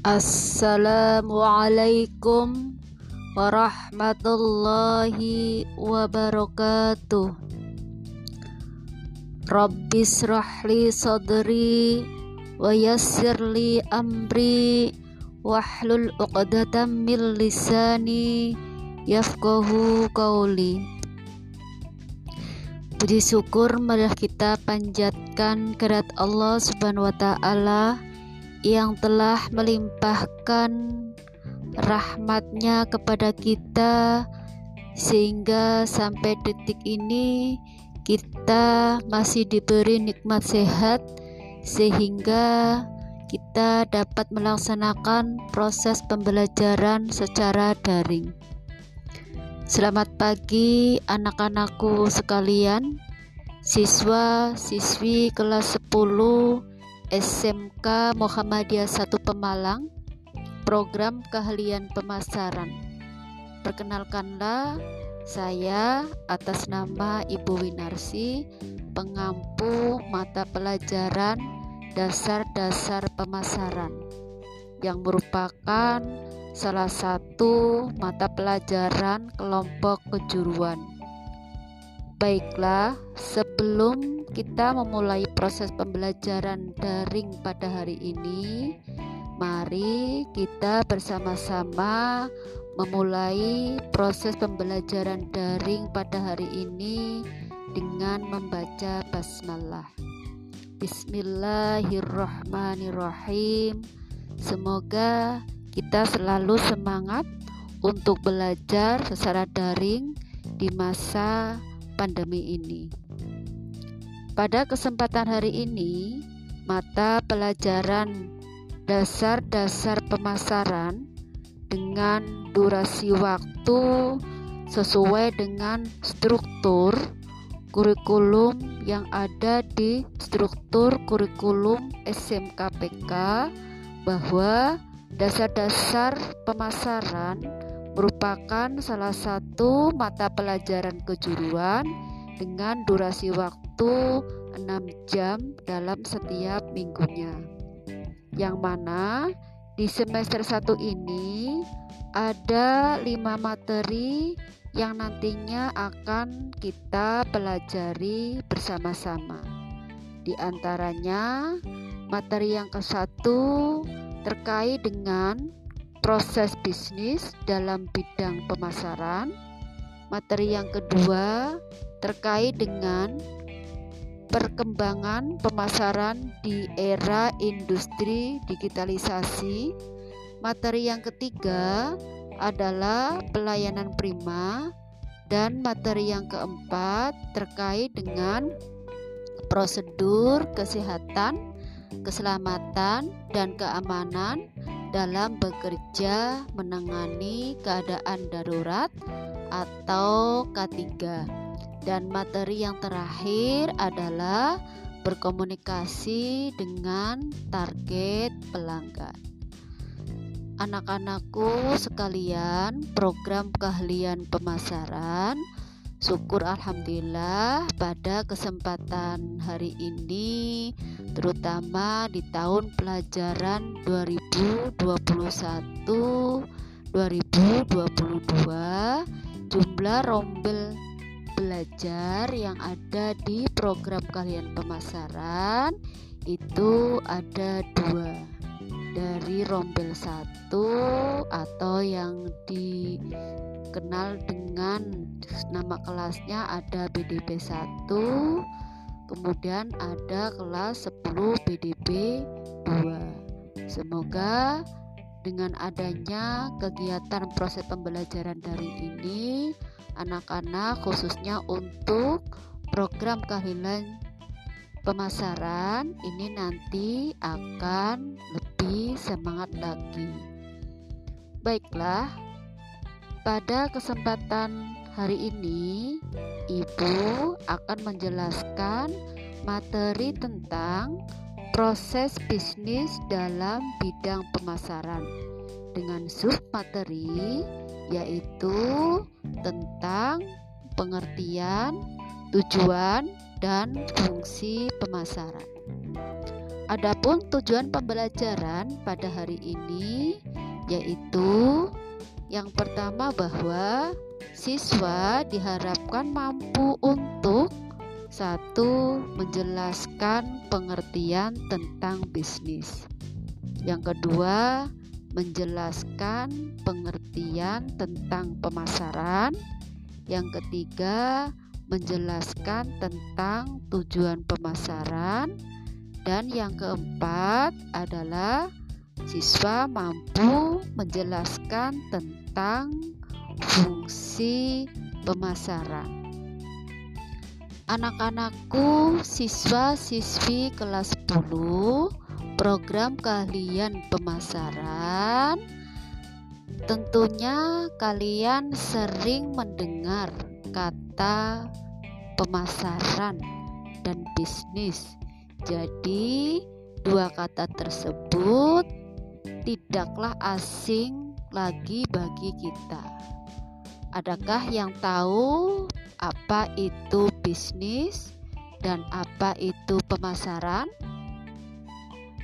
Assalamualaikum warahmatullahi wabarakatuh. Rabbis rahli sadri wa yassirli amri wahlul uqdatam min lisani yafqahu qawli. Puji syukur marilah kita panjatkan kerat Allah Subhanahu wa taala yang telah melimpahkan rahmatnya kepada kita sehingga sampai detik ini kita masih diberi nikmat sehat sehingga kita dapat melaksanakan proses pembelajaran secara daring. Selamat pagi anak-anakku sekalian Siswa siswi kelas 10 SMK Muhammadiyah 1 Pemalang Program Keahlian Pemasaran Perkenalkanlah saya atas nama Ibu Winarsi Pengampu mata pelajaran dasar-dasar pemasaran yang merupakan salah satu mata pelajaran kelompok kejuruan. Baiklah, sebelum kita memulai proses pembelajaran daring pada hari ini, mari kita bersama-sama memulai proses pembelajaran daring pada hari ini dengan membaca basmalah. Bismillahirrahmanirrahim. Semoga kita selalu semangat untuk belajar secara daring di masa pandemi ini. Pada kesempatan hari ini, mata pelajaran dasar-dasar pemasaran dengan durasi waktu sesuai dengan struktur kurikulum yang ada di struktur kurikulum SMKPK bahwa Dasar-dasar pemasaran merupakan salah satu mata pelajaran kejuruan dengan durasi waktu 6 jam dalam setiap minggunya. Yang mana di semester 1 ini ada 5 materi yang nantinya akan kita pelajari bersama-sama. Di antaranya materi yang ke-1 terkait dengan proses bisnis dalam bidang pemasaran. Materi yang kedua terkait dengan perkembangan pemasaran di era industri digitalisasi. Materi yang ketiga adalah pelayanan prima dan materi yang keempat terkait dengan prosedur kesehatan keselamatan, dan keamanan dalam bekerja menangani keadaan darurat atau K3. Dan materi yang terakhir adalah berkomunikasi dengan target pelanggan. Anak-anakku sekalian, program keahlian pemasaran Syukur Alhamdulillah pada kesempatan hari ini terutama di tahun pelajaran 2021-2022 jumlah rombel belajar yang ada di program kalian pemasaran itu ada dua. Dari rombel satu atau yang dikenal dengan nama kelasnya ada BDP 1 kemudian ada kelas 10 BDP 2 semoga dengan adanya kegiatan proses pembelajaran dari ini anak-anak khususnya untuk program keahlian pemasaran ini nanti akan lebih semangat lagi. Baiklah, pada kesempatan hari ini Ibu akan menjelaskan materi tentang proses bisnis dalam bidang pemasaran dengan sub materi yaitu tentang pengertian, tujuan, dan fungsi pemasaran. Adapun tujuan pembelajaran pada hari ini yaitu yang pertama bahwa siswa diharapkan mampu untuk satu menjelaskan pengertian tentang bisnis. Yang kedua, menjelaskan pengertian tentang pemasaran. Yang ketiga, menjelaskan tentang tujuan pemasaran. Dan yang keempat adalah siswa mampu menjelaskan tentang fungsi pemasaran. Anak-anakku siswa-siswi kelas 10 program keahlian pemasaran tentunya kalian sering mendengar kata pemasaran dan bisnis. Jadi, dua kata tersebut tidaklah asing lagi bagi kita. Adakah yang tahu apa itu bisnis dan apa itu pemasaran?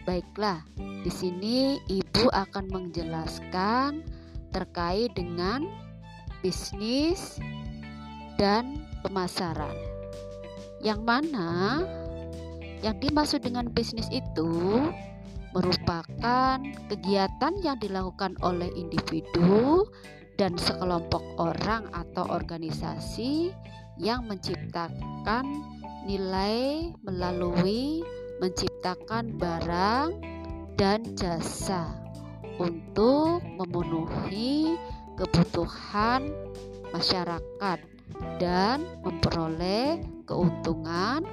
Baiklah, di sini ibu akan menjelaskan terkait dengan bisnis dan pemasaran. Yang mana yang dimaksud dengan bisnis itu merupakan kegiatan yang dilakukan oleh individu dan sekelompok orang atau organisasi yang menciptakan nilai melalui menciptakan barang dan jasa untuk memenuhi kebutuhan masyarakat dan memperoleh keuntungan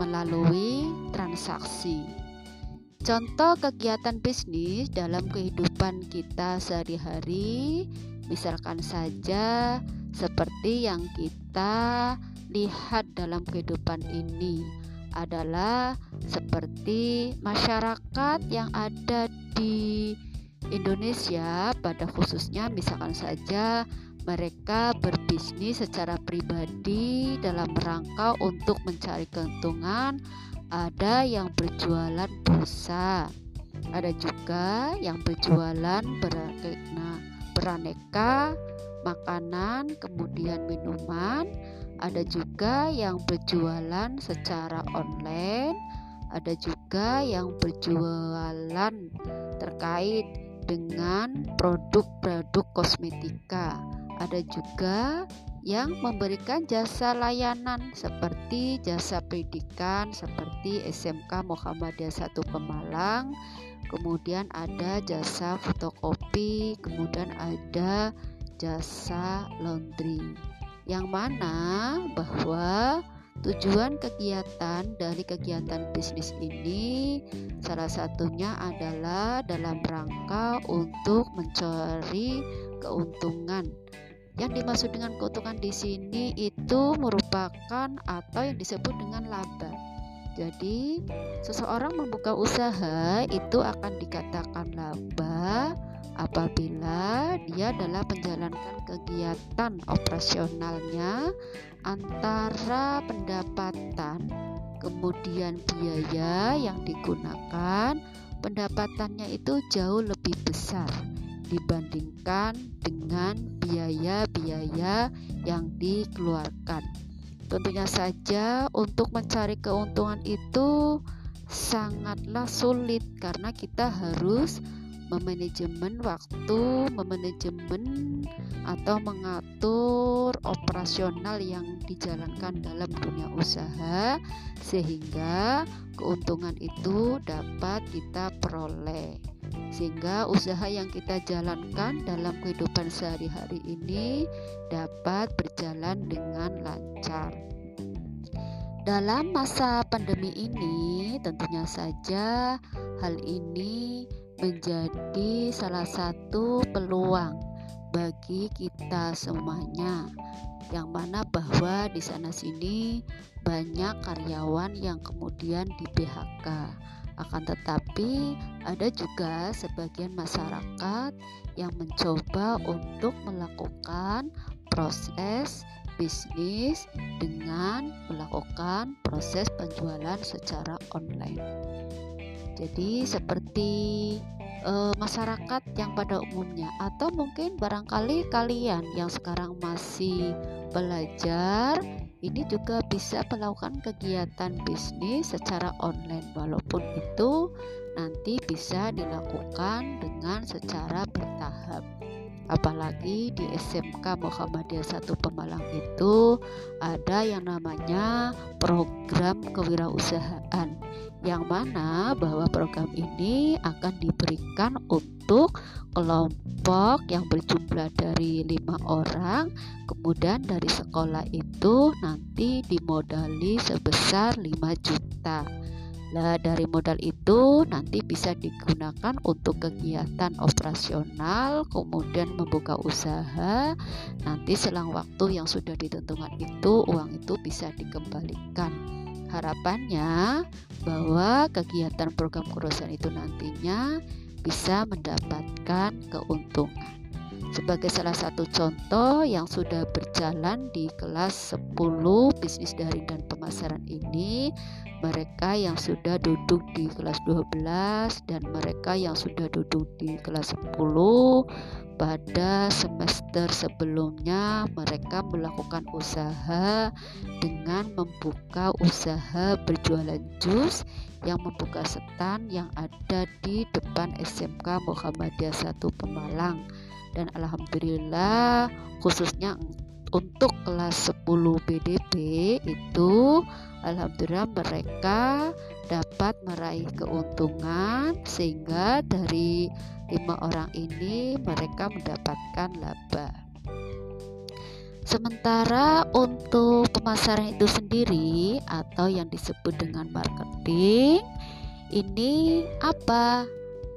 melalui transaksi. Contoh kegiatan bisnis dalam kehidupan kita sehari-hari, misalkan saja seperti yang kita lihat dalam kehidupan ini adalah seperti masyarakat yang ada di Indonesia pada khususnya misalkan saja mereka berbisnis secara pribadi dalam rangka untuk mencari keuntungan ada yang berjualan pulsa, ada juga yang berjualan beraneka, beraneka makanan, kemudian minuman, ada juga yang berjualan secara online, ada juga yang berjualan terkait dengan produk-produk kosmetika, ada juga yang memberikan jasa layanan seperti jasa pendidikan seperti SMK Muhammadiyah 1 Pemalang, kemudian ada jasa fotokopi, kemudian ada jasa laundry. Yang mana bahwa tujuan kegiatan dari kegiatan bisnis ini salah satunya adalah dalam rangka untuk mencari keuntungan yang dimaksud dengan keuntungan di sini itu merupakan atau yang disebut dengan laba. Jadi, seseorang membuka usaha itu akan dikatakan laba apabila dia adalah menjalankan kegiatan operasionalnya antara pendapatan kemudian biaya yang digunakan pendapatannya itu jauh lebih besar dibandingkan dengan biaya-biaya yang dikeluarkan. Tentunya saja untuk mencari keuntungan itu sangatlah sulit karena kita harus memanajemen waktu, memanajemen atau mengatur operasional yang dijalankan dalam dunia usaha sehingga keuntungan itu dapat kita peroleh sehingga usaha yang kita jalankan dalam kehidupan sehari-hari ini dapat berjalan dengan lancar. Dalam masa pandemi ini, tentunya saja hal ini menjadi salah satu peluang bagi kita semuanya yang mana bahwa di sana sini banyak karyawan yang kemudian di PHK akan tetapi, ada juga sebagian masyarakat yang mencoba untuk melakukan proses bisnis dengan melakukan proses penjualan secara online. Jadi seperti uh, masyarakat yang pada umumnya atau mungkin barangkali kalian yang sekarang masih belajar ini juga bisa melakukan kegiatan bisnis secara online. Walaupun itu nanti bisa dilakukan dengan secara bertahap apalagi di SMK Muhammadiyah 1 Pemalang itu ada yang namanya program kewirausahaan yang mana bahwa program ini akan diberikan untuk kelompok yang berjumlah dari lima orang kemudian dari sekolah itu nanti dimodali sebesar 5 juta Nah, dari modal itu nanti bisa digunakan untuk kegiatan operasional, kemudian membuka usaha. Nanti selang waktu yang sudah ditentukan itu, uang itu bisa dikembalikan. Harapannya bahwa kegiatan program kurusan itu nantinya bisa mendapatkan keuntungan. Sebagai salah satu contoh yang sudah berjalan di kelas 10 bisnis daring dan pemasaran ini, mereka yang sudah duduk di kelas 12 dan mereka yang sudah duduk di kelas 10 pada semester sebelumnya mereka melakukan usaha dengan membuka usaha berjualan jus yang membuka setan yang ada di depan SMK Muhammadiyah 1 Pemalang. Dan alhamdulillah khususnya untuk kelas 10 BDP itu alhamdulillah mereka dapat meraih keuntungan sehingga dari lima orang ini mereka mendapatkan laba. Sementara untuk pemasaran itu sendiri atau yang disebut dengan marketing ini apa?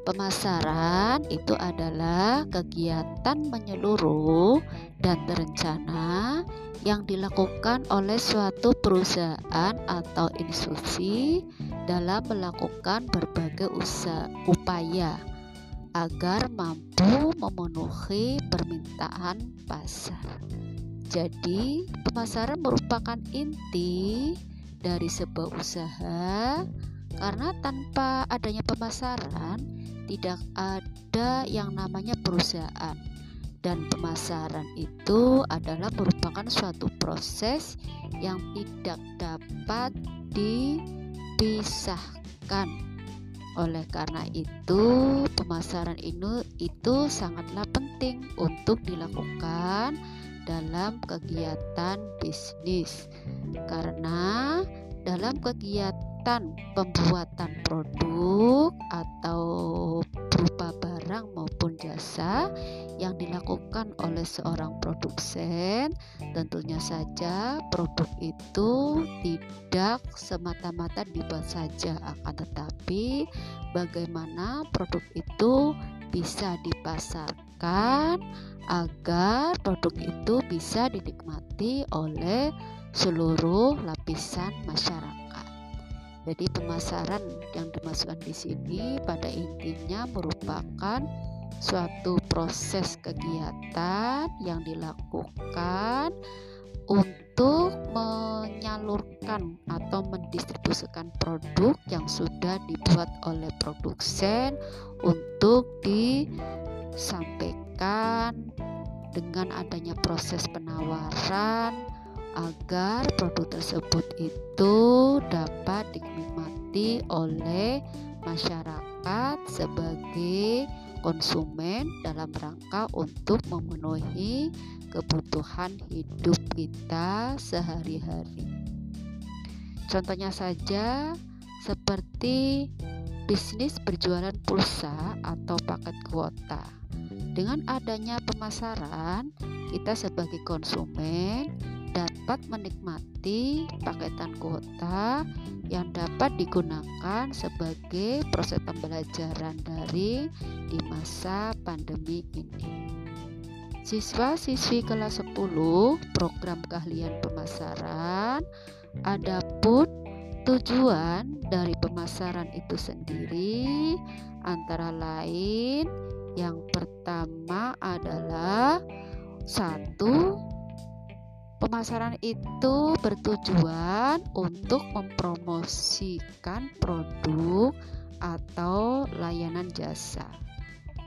Pemasaran itu adalah kegiatan menyeluruh dan terencana yang dilakukan oleh suatu perusahaan atau institusi dalam melakukan berbagai usaha upaya agar mampu memenuhi permintaan pasar. Jadi, pemasaran merupakan inti dari sebuah usaha karena tanpa adanya pemasaran tidak ada yang namanya perusahaan dan pemasaran itu adalah merupakan suatu proses yang tidak dapat dipisahkan. Oleh karena itu, pemasaran ini itu sangatlah penting untuk dilakukan dalam kegiatan bisnis. Karena dalam kegiatan pembuatan produk atau berupa barang maupun jasa yang dilakukan oleh seorang produsen, tentunya saja produk itu tidak semata-mata dibuat saja, akan tetapi bagaimana produk itu bisa dipasarkan agar produk itu bisa dinikmati oleh seluruh lapisan masyarakat. Jadi pemasaran yang dimasukkan di sini pada intinya merupakan suatu proses kegiatan yang dilakukan untuk menyalurkan atau mendistribusikan produk yang sudah dibuat oleh produsen untuk disampaikan dengan adanya proses penawaran agar produk tersebut itu dapat dinikmati oleh masyarakat sebagai konsumen dalam rangka untuk memenuhi kebutuhan hidup kita sehari-hari. Contohnya saja seperti bisnis berjualan pulsa atau paket kuota. Dengan adanya pemasaran, kita sebagai konsumen dapat menikmati paketan kuota yang dapat digunakan sebagai proses pembelajaran daring di masa pandemi ini. Siswa-siswi kelas 10 program keahlian pemasaran adapun tujuan dari pemasaran itu sendiri antara lain yang pertama adalah satu Pemasaran itu bertujuan untuk mempromosikan produk atau layanan jasa.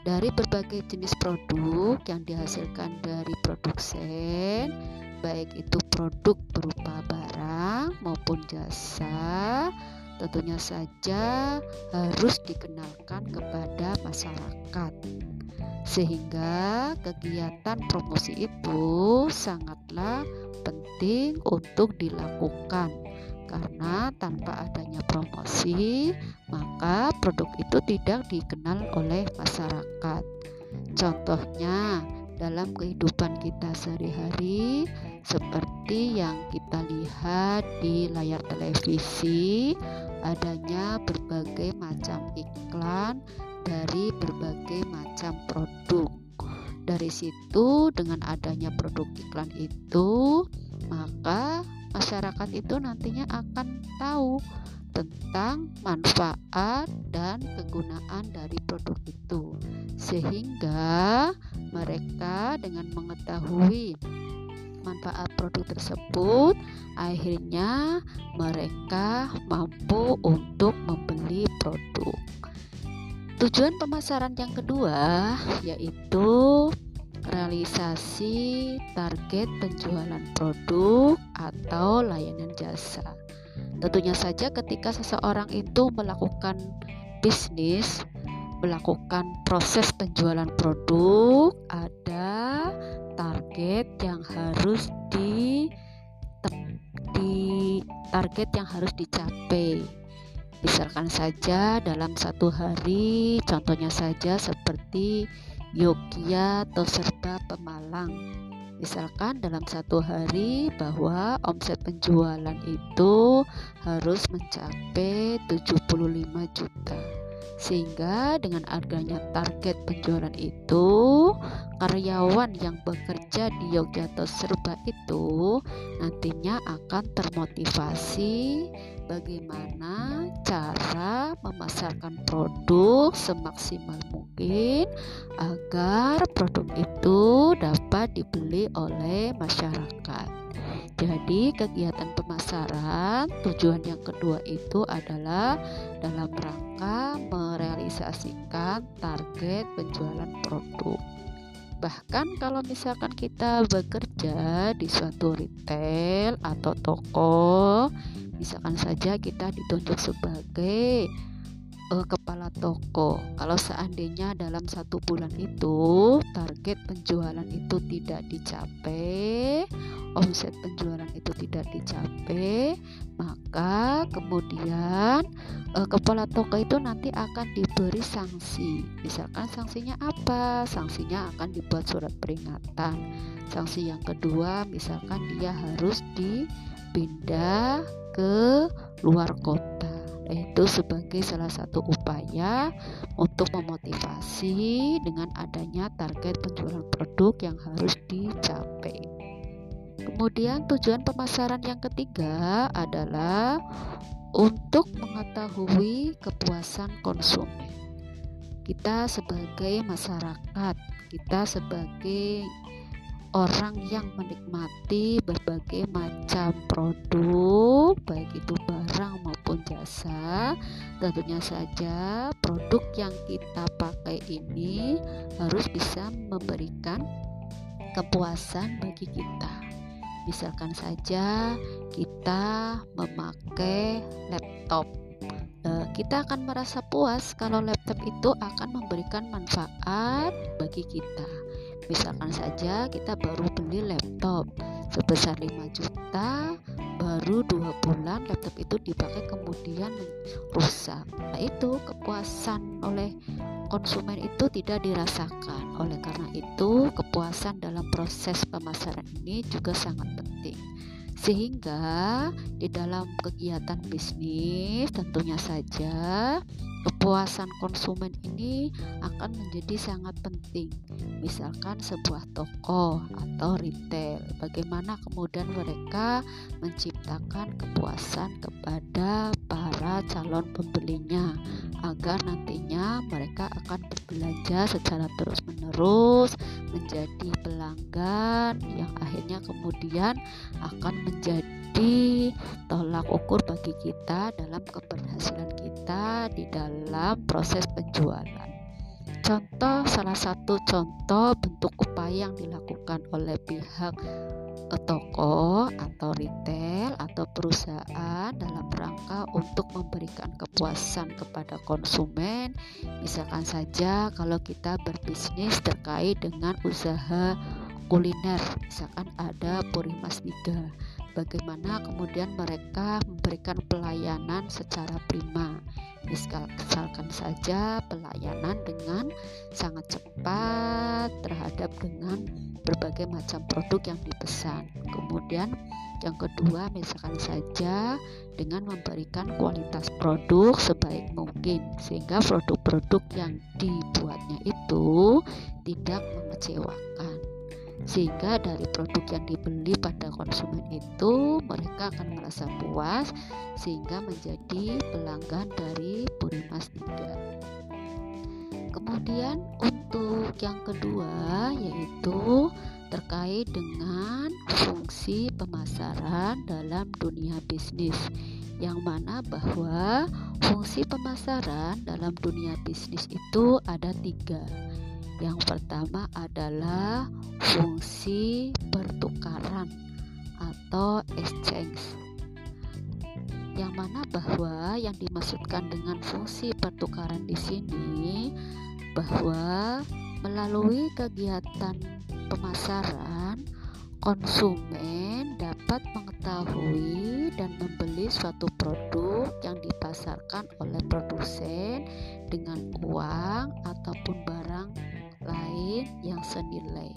Dari berbagai jenis produk yang dihasilkan dari produsen, baik itu produk berupa barang maupun jasa, tentunya saja harus dikenalkan kepada masyarakat. Sehingga kegiatan promosi itu sangatlah penting untuk dilakukan karena tanpa adanya promosi maka produk itu tidak dikenal oleh masyarakat. Contohnya dalam kehidupan kita sehari-hari seperti yang kita lihat di layar televisi adanya berbagai macam iklan dari berbagai macam produk. Dari situ dengan adanya produk iklan itu maka masyarakat itu nantinya akan tahu tentang manfaat dan kegunaan dari produk itu, sehingga mereka dengan mengetahui manfaat produk tersebut, akhirnya mereka mampu untuk membeli produk. Tujuan pemasaran yang kedua yaitu realisasi target penjualan produk atau layanan jasa. Tentunya saja ketika seseorang itu melakukan bisnis, melakukan proses penjualan produk, ada target yang harus di di target yang harus dicapai. Misalkan saja dalam satu hari, contohnya saja seperti Yogyakarta atau serba Pemalang. Misalkan dalam satu hari bahwa omset penjualan itu harus mencapai 75 juta. Sehingga dengan adanya target penjualan itu, karyawan yang bekerja di Yogyakarta Serba itu nantinya akan termotivasi bagaimana cara memasarkan produk semaksimal mungkin agar produk itu dapat dibeli oleh masyarakat. Jadi, kegiatan pemasaran tujuan yang kedua itu adalah dalam rangka merealisasikan target penjualan produk. Bahkan kalau misalkan kita bekerja di suatu retail atau toko, misalkan saja kita ditunjuk sebagai uh, kepala toko. Kalau seandainya dalam satu bulan itu target penjualan itu tidak dicapai, omset penjualan itu tidak dicapai, maka kemudian uh, kepala toko itu nanti akan diberi sanksi. Misalkan sanksinya apa? Sanksinya akan dibuat surat peringatan. Sanksi yang kedua, misalkan dia harus dipindah ke luar kota itu sebagai salah satu upaya untuk memotivasi dengan adanya target penjualan produk yang harus dicapai. Kemudian tujuan pemasaran yang ketiga adalah untuk mengetahui kepuasan konsumen. Kita sebagai masyarakat, kita sebagai orang yang menikmati berbagai macam produk, baik itu barang maupun jasa. Tentunya saja, produk yang kita pakai ini harus bisa memberikan kepuasan bagi kita. Misalkan saja kita memakai laptop eh, kita akan merasa puas kalau laptop itu akan memberikan manfaat bagi kita misalkan saja kita baru beli laptop sebesar 5 juta baru dua bulan laptop itu dipakai kemudian rusak. Nah itu kepuasan oleh konsumen itu tidak dirasakan. Oleh karena itu kepuasan dalam proses pemasaran ini juga sangat penting. Sehingga di dalam kegiatan bisnis tentunya saja kepuasan konsumen ini akan menjadi sangat penting. Misalkan sebuah toko atau retail, bagaimana kemudian mereka menciptakan kepuasan kepada para calon pembelinya agar nantinya mereka akan berbelanja secara terus-menerus menjadi pelanggan yang akhirnya kemudian akan menjadi tolak ukur bagi kita dalam keberhasilan kita kita di dalam proses penjualan. Contoh salah satu contoh bentuk upaya yang dilakukan oleh pihak toko atau retail atau perusahaan dalam rangka untuk memberikan kepuasan kepada konsumen. Misalkan saja kalau kita berbisnis terkait dengan usaha kuliner, misalkan ada Purimas Niga. Bagaimana kemudian mereka memberikan pelayanan secara prima. Misalkan saja pelayanan dengan sangat cepat terhadap dengan berbagai macam produk yang dipesan. Kemudian yang kedua misalkan saja dengan memberikan kualitas produk sebaik mungkin sehingga produk-produk yang dibuatnya itu tidak mengecewakan. Sehingga dari produk yang dibeli pada konsumen itu mereka akan merasa puas sehingga menjadi pelanggan dari Purimas 3. Kemudian untuk yang kedua yaitu terkait dengan fungsi pemasaran dalam dunia bisnis yang mana bahwa fungsi pemasaran dalam dunia bisnis itu ada tiga yang pertama adalah fungsi pertukaran atau exchange. Yang mana bahwa yang dimaksudkan dengan fungsi pertukaran di sini bahwa melalui kegiatan pemasaran, konsumen dapat mengetahui dan membeli suatu produk yang dipasarkan oleh produsen dengan uang ataupun barang lain yang senilai.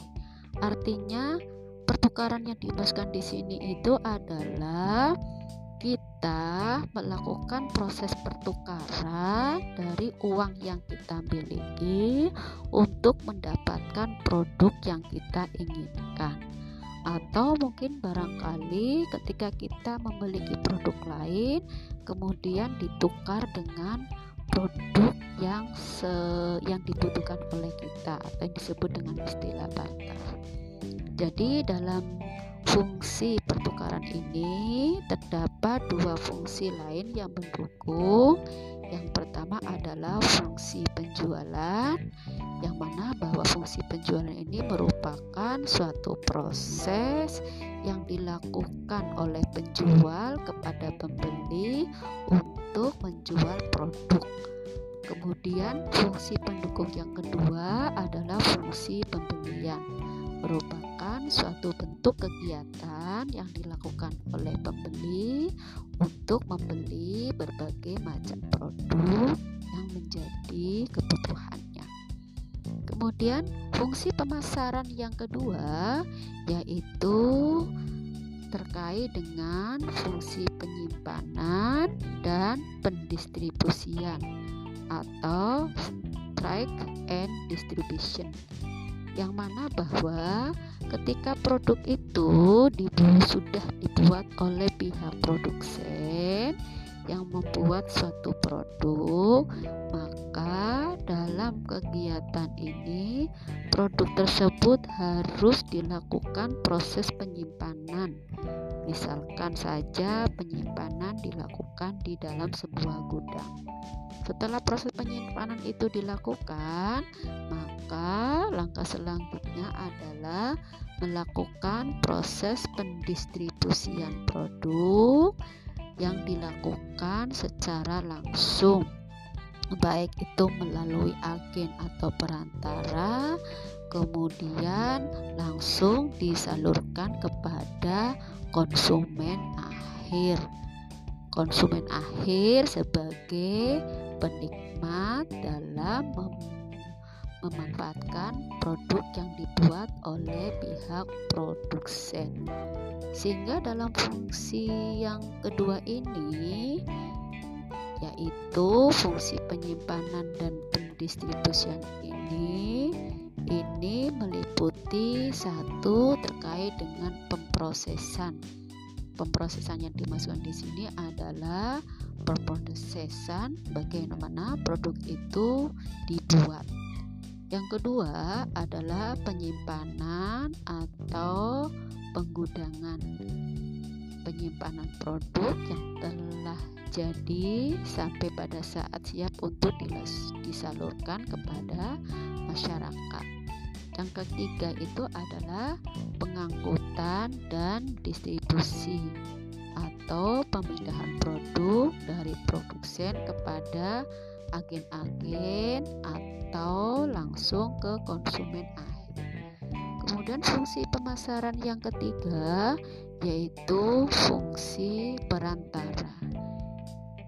Artinya, pertukaran yang dimaksudkan di sini itu adalah kita melakukan proses pertukaran dari uang yang kita miliki untuk mendapatkan produk yang kita inginkan atau mungkin barangkali ketika kita memiliki produk lain kemudian ditukar dengan produk yang se yang dibutuhkan oleh kita atau yang disebut dengan istilah barter. Jadi dalam fungsi pertukaran ini terdapat dua fungsi lain yang mendukung. Yang pertama adalah fungsi penjualan, yang mana bahwa fungsi penjualan ini merupakan suatu proses yang dilakukan oleh penjual kepada pembeli untuk menjual produk. Kemudian, fungsi pendukung yang kedua adalah fungsi pembelian merupakan suatu bentuk kegiatan yang dilakukan oleh pembeli untuk membeli berbagai macam produk yang menjadi kebutuhannya. Kemudian, fungsi pemasaran yang kedua yaitu terkait dengan fungsi penyimpanan dan pendistribusian atau track and distribution. Yang mana bahwa ketika produk itu dibuat, sudah dibuat oleh pihak produsen yang membuat suatu produk maka dalam kegiatan ini produk tersebut harus dilakukan proses penyimpanan. Misalkan saja penyimpanan dilakukan di dalam sebuah gudang. Setelah proses penyimpanan itu dilakukan, maka langkah selanjutnya adalah melakukan proses pendistribusian produk yang dilakukan secara langsung baik itu melalui agen atau perantara kemudian langsung disalurkan kepada konsumen akhir. Konsumen akhir sebagai penikmat dalam memanfaatkan produk yang dibuat oleh pihak produsen. Sehingga dalam fungsi yang kedua ini yaitu fungsi penyimpanan dan pendistribusian ini ini meliputi satu terkait dengan pemprosesan. Pemprosesan yang dimasukkan di sini adalah perprosesan bagaimana produk itu dibuat. Yang kedua adalah penyimpanan atau penggudangan. Penyimpanan produk yang telah jadi sampai pada saat siap untuk disalurkan kepada masyarakat. Yang ketiga itu adalah pengangkutan dan distribusi atau pemindahan produk dari produsen kepada agen-agen atau langsung ke konsumen akhir. Kemudian fungsi pemasaran yang ketiga yaitu fungsi perantara.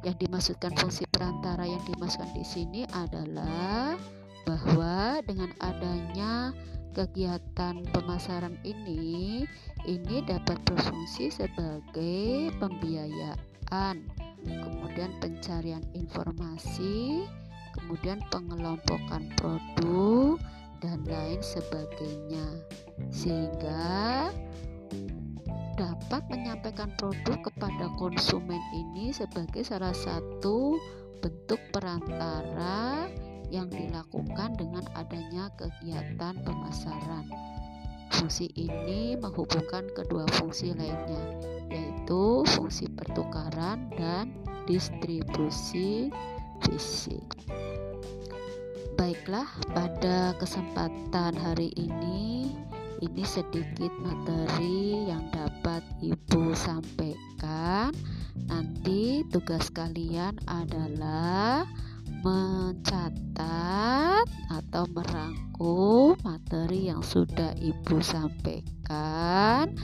Yang dimaksudkan fungsi perantara yang dimaksudkan di sini adalah bahwa dengan adanya kegiatan pemasaran ini ini dapat berfungsi sebagai pembiayaan kemudian pencarian informasi kemudian pengelompokan produk dan lain sebagainya sehingga dapat menyampaikan produk kepada konsumen ini sebagai salah satu bentuk perantara yang dilakukan dengan adanya kegiatan pemasaran. Fungsi ini menghubungkan kedua fungsi lainnya, yaitu fungsi pertukaran dan distribusi fisik. Baiklah, pada kesempatan hari ini, ini sedikit materi yang dapat Ibu sampaikan. Nanti tugas kalian adalah mencatat atau merangkum materi yang sudah Ibu sampaikan.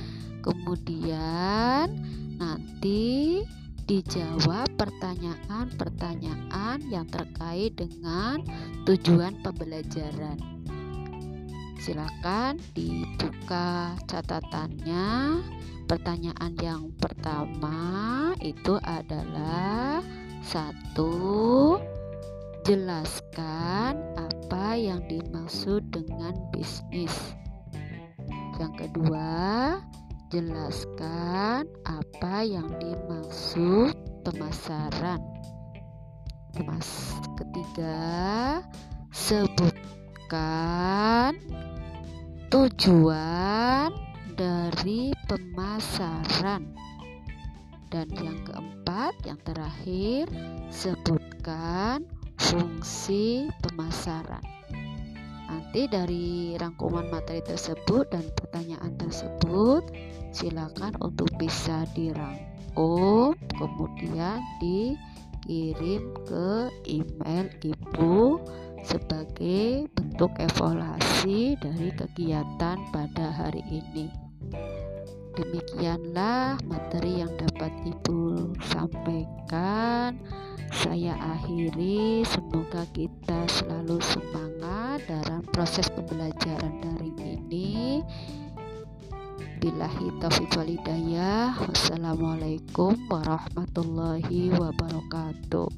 Kemudian nanti dijawab pertanyaan-pertanyaan yang terkait dengan tujuan pembelajaran. Silakan dibuka catatannya. Pertanyaan yang pertama itu adalah satu Jelaskan apa yang dimaksud dengan bisnis. Yang kedua, jelaskan apa yang dimaksud pemasaran. Mas ketiga, sebutkan tujuan dari pemasaran. Dan yang keempat, yang terakhir, sebutkan fungsi pemasaran. Nanti dari rangkuman materi tersebut dan pertanyaan tersebut silakan untuk bisa dirangkum kemudian dikirim ke email ibu sebagai bentuk evaluasi dari kegiatan pada hari ini. Demikianlah materi yang dapat Ibu sampaikan. Saya akhiri, semoga kita selalu semangat dalam proses pembelajaran daring ini. Billahi taufiq walidayah. Wassalamualaikum warahmatullahi wabarakatuh.